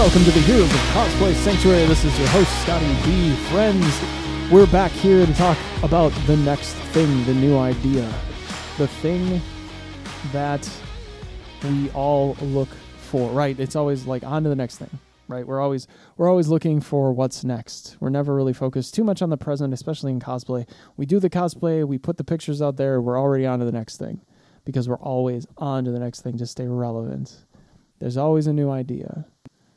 welcome to the Heroes of Cosplay Sanctuary. This is your host, Scotty B. Friends, we're back here to talk about the next thing, the new idea, the thing that we all look for, right? It's always like on to the next thing, right? We're always we're always looking for what's next. We're never really focused too much on the present, especially in cosplay. We do the cosplay, we put the pictures out there, we're already on to the next thing because we're always on to the next thing to stay relevant. There's always a new idea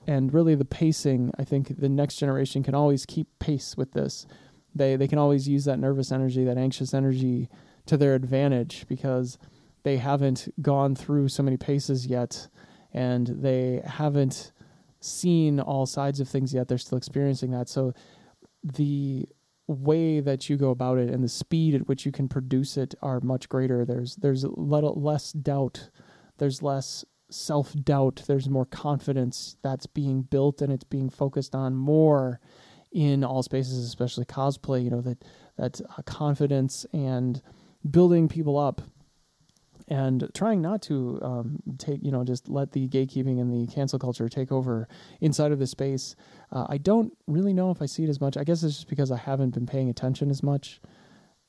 and really the pacing i think the next generation can always keep pace with this. They they can always use that nervous energy that anxious energy to their advantage because they haven't gone through so many paces yet and they haven't seen all sides of things yet. They're still experiencing that. So the way that you go about it and the speed at which you can produce it are much greater. There's there's little less doubt. There's less self doubt, there's more confidence that's being built and it's being focused on more in all spaces, especially cosplay. You know that that uh, confidence and building people up and trying not to um, take you know just let the gatekeeping and the cancel culture take over inside of the space. Uh, I don't really know if I see it as much. I guess it's just because I haven't been paying attention as much.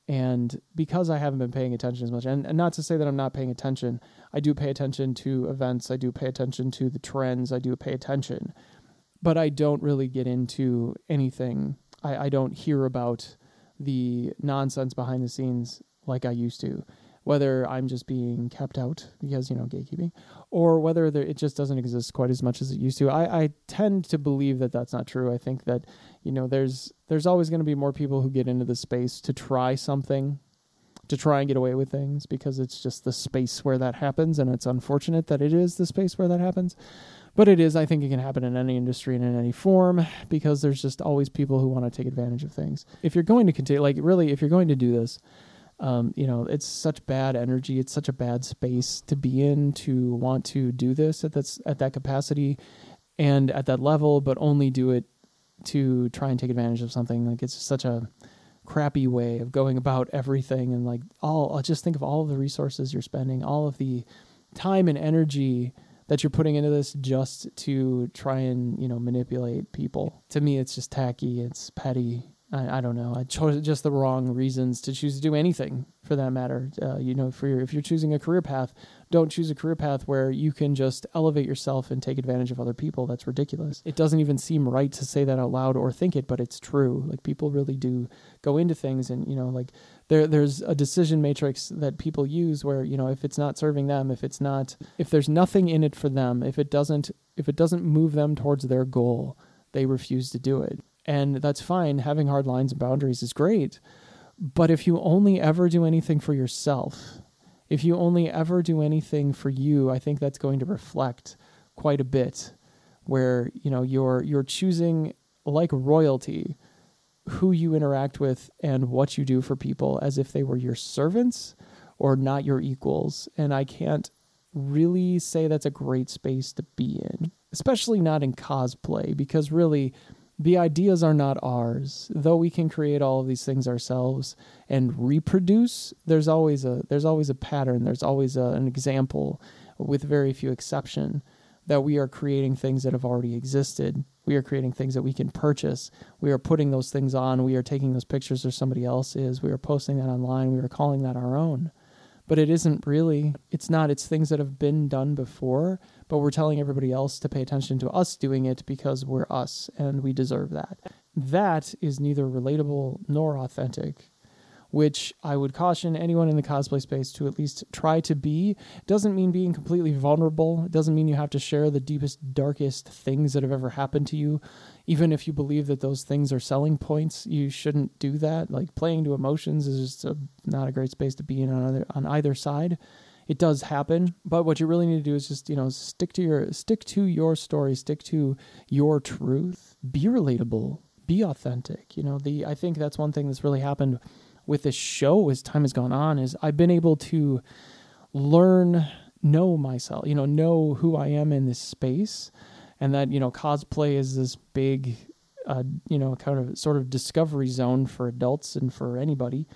And because I haven't been paying attention as much, and, and not to say that I'm not paying attention, I do pay attention to events, I do pay attention to the trends, I do pay attention, but I don't really get into anything. I, I don't hear about the nonsense behind the scenes like I used to whether I'm just being kept out because you know gatekeeping, or whether there, it just doesn't exist quite as much as it used to. I, I tend to believe that that's not true. I think that you know there's there's always going to be more people who get into the space to try something, to try and get away with things because it's just the space where that happens, and it's unfortunate that it is the space where that happens. But it is, I think it can happen in any industry and in any form because there's just always people who want to take advantage of things. If you're going to continue, like really, if you're going to do this, um, you know, it's such bad energy. It's such a bad space to be in to want to do this at that at that capacity and at that level, but only do it to try and take advantage of something. Like it's such a crappy way of going about everything, and like all. Just think of all of the resources you're spending, all of the time and energy that you're putting into this just to try and you know manipulate people. To me, it's just tacky. It's petty I, I don't know. I chose just the wrong reasons to choose to do anything for that matter. Uh, you know, for your, if you're choosing a career path, don't choose a career path where you can just elevate yourself and take advantage of other people. That's ridiculous. It doesn't even seem right to say that out loud or think it, but it's true. Like people really do go into things, and you know, like there there's a decision matrix that people use where you know if it's not serving them, if it's not, if there's nothing in it for them, if it doesn't if it doesn't move them towards their goal, they refuse to do it and that's fine. Having hard lines and boundaries is great. But if you only ever do anything for yourself, if you only ever do anything for you, I think that's going to reflect quite a bit where, you know, you're you're choosing like royalty who you interact with and what you do for people as if they were your servants or not your equals. And I can't really say that's a great space to be in, especially not in cosplay because really the ideas are not ours. Though we can create all of these things ourselves and reproduce there's always a there's always a pattern. There's always a, an example with very few exception that we are creating things that have already existed. We are creating things that we can purchase. We are putting those things on. We are taking those pictures or somebody else is. We are posting that online. We are calling that our own but it isn't really it's not it's things that have been done before but we're telling everybody else to pay attention to us doing it because we're us and we deserve that. That is neither relatable nor authentic which I would caution anyone in the cosplay space to at least try to be. Doesn't mean being completely vulnerable. It doesn't mean you have to share the deepest, darkest things that have ever happened to you. Even if you believe that those things are selling points, you shouldn't do that. Like playing to emotions is just a, not a great space to be in on either, on either side. It does happen, but what you really need to do is just you know stick to your stick to your story, stick to your truth, be relatable, be authentic. You know the I think that's one thing that's really happened with this show as time has gone on is I've been able to learn, know myself, you know, know who I am in this space, and that you know cosplay is this big, uh, you know, kind of sort of discovery zone for adults and for anybody.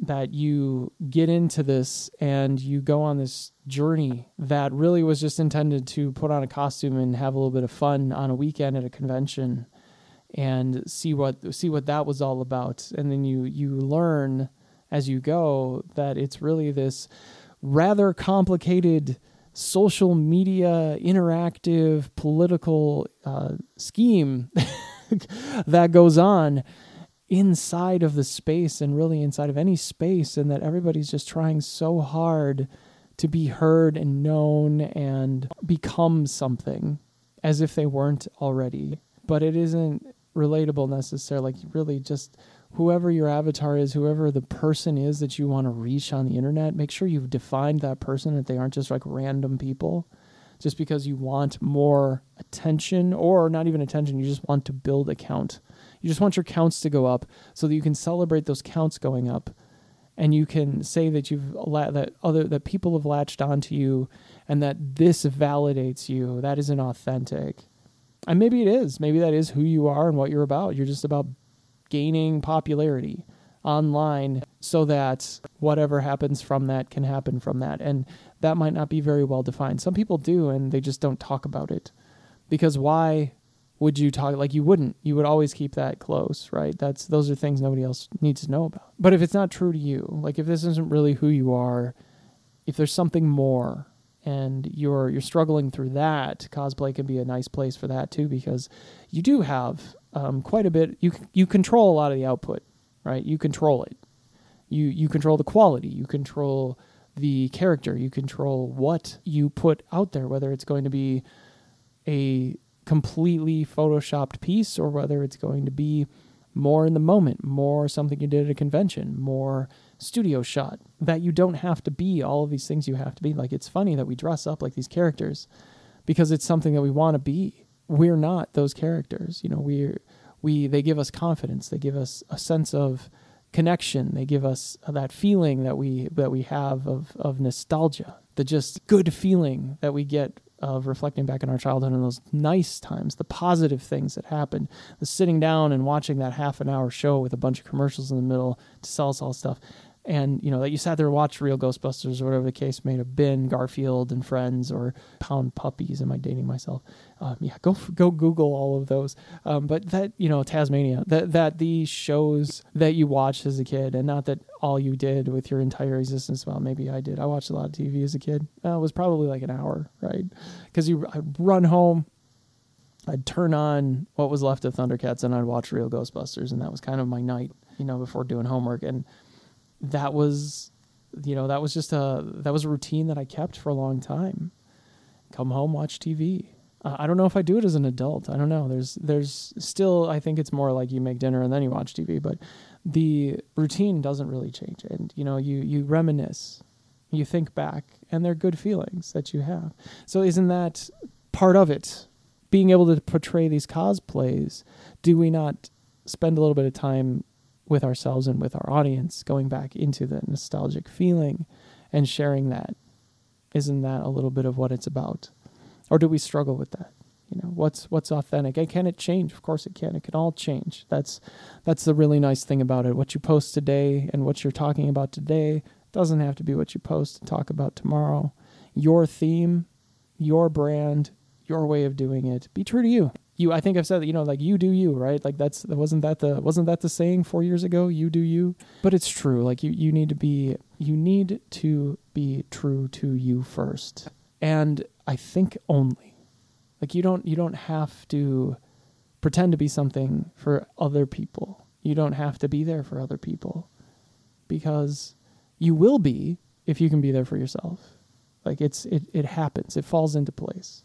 that you get into this and you go on this journey that really was just intended to put on a costume and have a little bit of fun on a weekend at a convention and see what see what that was all about and then you you learn as you go that it's really this rather complicated social media interactive political uh, scheme that goes on inside of the space and really inside of any space, and that everybody's just trying so hard to be heard and known and become something as if they weren't already. But it isn't relatable necessarily. Like, really, just whoever your avatar is, whoever the person is that you want to reach on the internet, make sure you've defined that person, that they aren't just like random people. Just because you want more attention or not even attention, you just want to build a count you just want your counts to go up so that you can celebrate those counts going up. And you can say that you've that other that people have latched onto you and that this validates you that isn't authentic and maybe it is. Maybe that is who you are and what you're about. You're just about gaining popularity online so that whatever happens from that can happen from that. And that might not be very well defined. Some people do and they just don't talk about it. Because why would you talk like you wouldn't. You would always keep that close right? That's those are things nobody else needs to know about. But if it's not true to you like if this isn't really who you are if there's something more and you're you're struggling through that cosplay can be a nice place for that too because you do have um, quite a bit you you control a lot of the output right? You control it. You you control the quality. You control the character. You control what you put out there whether it's going to be a completely photoshopped piece or whether it's going to be more in the moment, more something you did at a convention, more studio shot. That you don't have to be all of these things you have to be. Like it's funny that we dress up like these characters because it's something that we want to be. We're not those characters. You know, we we they give us confidence. They give us a sense of connection. They give us that feeling that we that we have of of nostalgia. The just good feeling that we get of reflecting back on our childhood and those nice times, the positive things that happened, the sitting down and watching that half an hour show with a bunch of commercials in the middle to sell us all stuff and you know that you sat there and watched real Ghostbusters or whatever the case may have been, Garfield and Friends or Pound Puppies. Am I dating myself? Um, yeah, go go Google all of those. Um, but that you know Taz-Mania, that that these shows that you watched as a kid, and not that all you did with your entire existence. Well, maybe I did. I watched a lot of TV as a kid. Uh, it was probably like an hour, right? Because you I'd run home. I'd turn on what was left of Thundercats and I'd watch Real Ghostbusters, and that was kind of my night, you know, before doing homework. And that was you know that was just a that was a routine that I kept for a long time. Come home, watch TV. I don't know if I do it as an adult. I don't know. There's there's still I think it's more like you make dinner and then you watch TV, but the routine doesn't really change. And you know you you reminisce, you think back, and they're good feelings that you have. So isn't that part of it? Being able to portray these cosplays, do we not spend a little bit of time with ourselves and with our audience, going back into the nostalgic feeling and sharing that. Isn't that a little bit of what it's about? Or do we struggle with that? You know, what's what's authentic? And can it change? Of course it can. It can all change. That's that's the really nice thing about it. What you post today and what you're talking about today doesn't have to be what you post and talk about tomorrow. Your theme, your brand, your way of doing it. Be true to you you i think i've said that you know like you do you right? Like that's wasn't that the wasn't that the saying four years ago? You do you? But it's true. Like you you need to be you need to be true to you first. And i think only. Like you don't you don't have to pretend to be something for other people. You don't have to be there for other people. Because you will be if you can be there for yourself. Like it's it, it happens. It falls into place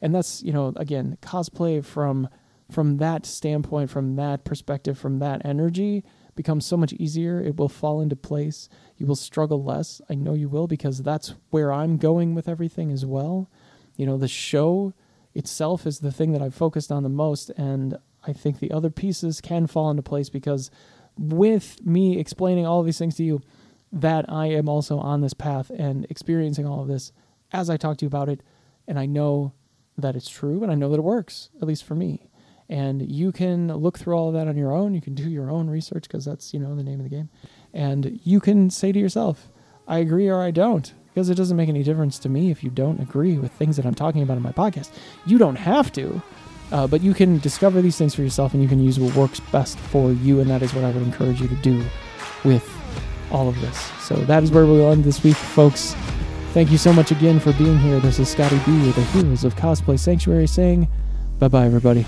and that's you know again cosplay from from that standpoint from that perspective from that energy becomes so much easier. It will fall into place. You will struggle less. I know you will because that's where i'm going with everything as well. You know the show itself is the thing that i've focused on the most and i think the other pieces can fall into place because with me explaining all of these things to you that i am also on this path and experiencing all of this as i talk to you about it and i know that it's true and I know that it works, at least for me. And you can look through all of that on your own. You can do your own research because that's, you know, the name of the game. And you can say to yourself, I agree or I don't, because it doesn't make any difference to me if you don't agree with things that I'm talking about in my podcast. You don't have to, uh, but you can discover these things for yourself and you can use what works best for you. And that is what I would encourage you to do with all of this. So that is where we'll end this week, folks. Thank you so much again for being here. This is Scotty B, with the Heroes of Cosplay Sanctuary, saying bye bye, everybody.